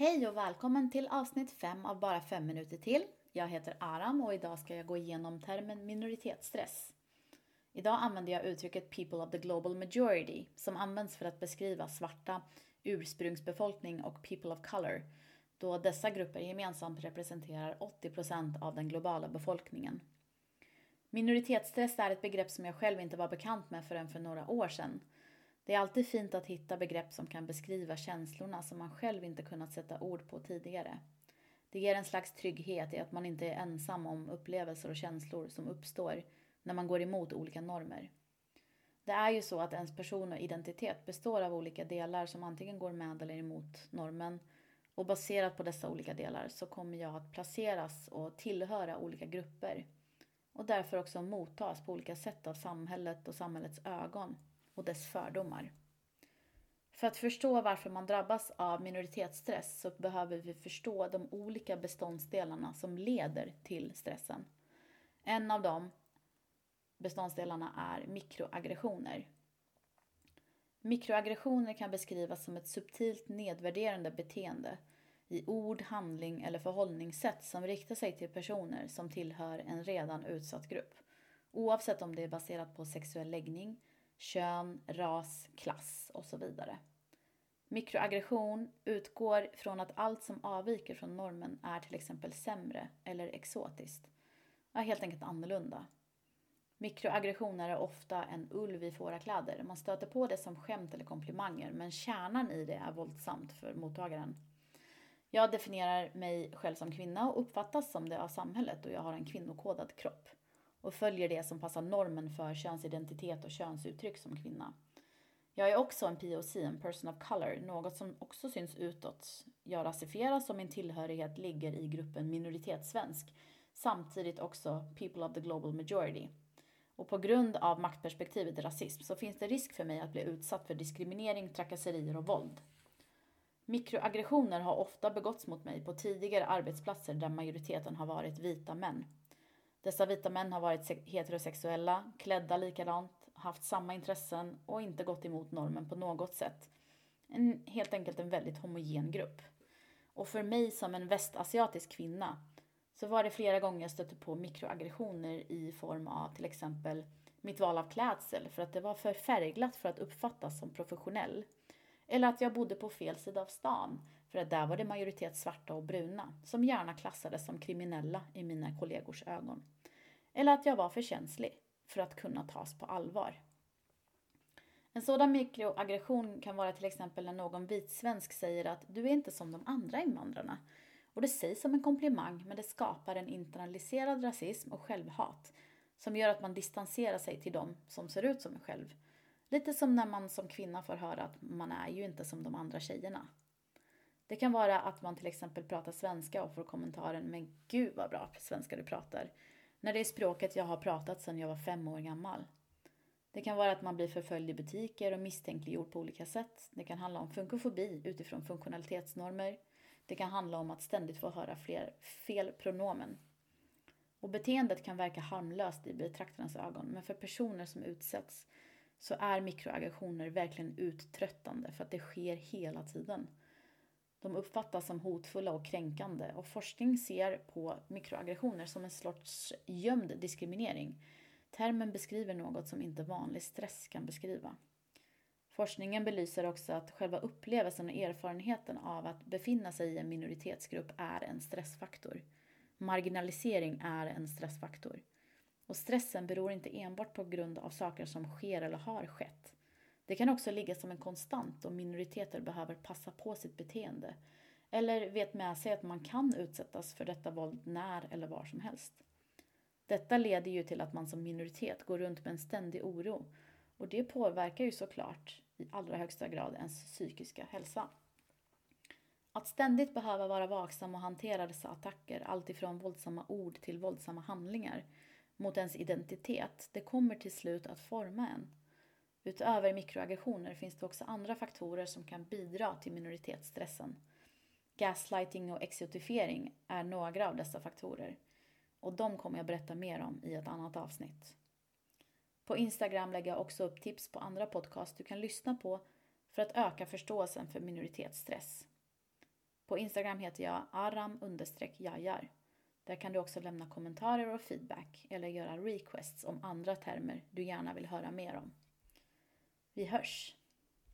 Hej och välkommen till avsnitt 5 av Bara 5 minuter till. Jag heter Aram och idag ska jag gå igenom termen minoritetsstress. Idag använder jag uttrycket “people of the global majority” som används för att beskriva svarta, ursprungsbefolkning och people of color då dessa grupper gemensamt representerar 80% av den globala befolkningen. Minoritetsstress är ett begrepp som jag själv inte var bekant med förrän för några år sedan. Det är alltid fint att hitta begrepp som kan beskriva känslorna som man själv inte kunnat sätta ord på tidigare. Det ger en slags trygghet i att man inte är ensam om upplevelser och känslor som uppstår när man går emot olika normer. Det är ju så att ens person och identitet består av olika delar som antingen går med eller emot normen och baserat på dessa olika delar så kommer jag att placeras och tillhöra olika grupper och därför också mottas på olika sätt av samhället och samhällets ögon och dess fördomar. För att förstå varför man drabbas av minoritetsstress så behöver vi förstå de olika beståndsdelarna som leder till stressen. En av de beståndsdelarna är mikroaggressioner. Mikroaggressioner kan beskrivas som ett subtilt nedvärderande beteende i ord, handling eller förhållningssätt som riktar sig till personer som tillhör en redan utsatt grupp. Oavsett om det är baserat på sexuell läggning, kön, ras, klass och så vidare. Mikroaggression utgår från att allt som avviker från normen är till exempel sämre eller exotiskt. Ja, helt enkelt annorlunda. Mikroaggressioner är ofta en ulv i fårakläder. Man stöter på det som skämt eller komplimanger men kärnan i det är våldsamt för mottagaren. Jag definierar mig själv som kvinna och uppfattas som det av samhället och jag har en kvinnokodad kropp och följer det som passar normen för könsidentitet och könsuttryck som kvinna. Jag är också en POC, en person of color, något som också syns utåt. Jag rasifieras och min tillhörighet ligger i gruppen minoritetssvensk, samtidigt också people of the global majority. Och på grund av maktperspektivet rasism så finns det risk för mig att bli utsatt för diskriminering, trakasserier och våld. Mikroaggressioner har ofta begåtts mot mig på tidigare arbetsplatser där majoriteten har varit vita män. Dessa vita män har varit heterosexuella, klädda likadant, haft samma intressen och inte gått emot normen på något sätt. En, helt enkelt en väldigt homogen grupp. Och för mig som en västasiatisk kvinna så var det flera gånger jag stötte på mikroaggressioner i form av till exempel mitt val av klädsel för att det var för färgglatt för att uppfattas som professionell. Eller att jag bodde på fel sida av stan, för att där var det majoritet svarta och bruna, som gärna klassades som kriminella i mina kollegors ögon. Eller att jag var för känslig för att kunna tas på allvar. En sådan mikroaggression kan vara till exempel när någon vitsvensk säger att du är inte som de andra invandrarna. Och det sägs som en komplimang men det skapar en internaliserad rasism och självhat som gör att man distanserar sig till dem som ser ut som en själv Lite som när man som kvinna får höra att man är ju inte som de andra tjejerna. Det kan vara att man till exempel pratar svenska och får kommentaren “men gud vad bra svenska du pratar” när det är språket jag har pratat sedan jag var fem år gammal. Det kan vara att man blir förföljd i butiker och misstänkliggjord på olika sätt. Det kan handla om funkofobi utifrån funktionalitetsnormer. Det kan handla om att ständigt få höra fler fel pronomen. Och beteendet kan verka harmlöst i betraktarens ögon, men för personer som utsätts så är mikroaggressioner verkligen uttröttande för att det sker hela tiden. De uppfattas som hotfulla och kränkande och forskning ser på mikroaggressioner som en sorts gömd diskriminering. Termen beskriver något som inte vanlig stress kan beskriva. Forskningen belyser också att själva upplevelsen och erfarenheten av att befinna sig i en minoritetsgrupp är en stressfaktor. Marginalisering är en stressfaktor. Och stressen beror inte enbart på grund av saker som sker eller har skett. Det kan också ligga som en konstant om minoriteter behöver passa på sitt beteende eller vet med sig att man kan utsättas för detta våld när eller var som helst. Detta leder ju till att man som minoritet går runt med en ständig oro och det påverkar ju såklart i allra högsta grad ens psykiska hälsa. Att ständigt behöva vara vaksam och hantera dessa attacker, alltifrån våldsamma ord till våldsamma handlingar, mot ens identitet, det kommer till slut att forma en. Utöver mikroaggressioner finns det också andra faktorer som kan bidra till minoritetsstressen. Gaslighting och exotifiering är några av dessa faktorer och de kommer jag berätta mer om i ett annat avsnitt. På Instagram lägger jag också upp tips på andra podcast du kan lyssna på för att öka förståelsen för minoritetsstress. På Instagram heter jag aram jajar. Där kan du också lämna kommentarer och feedback eller göra requests om andra termer du gärna vill höra mer om. Vi hörs!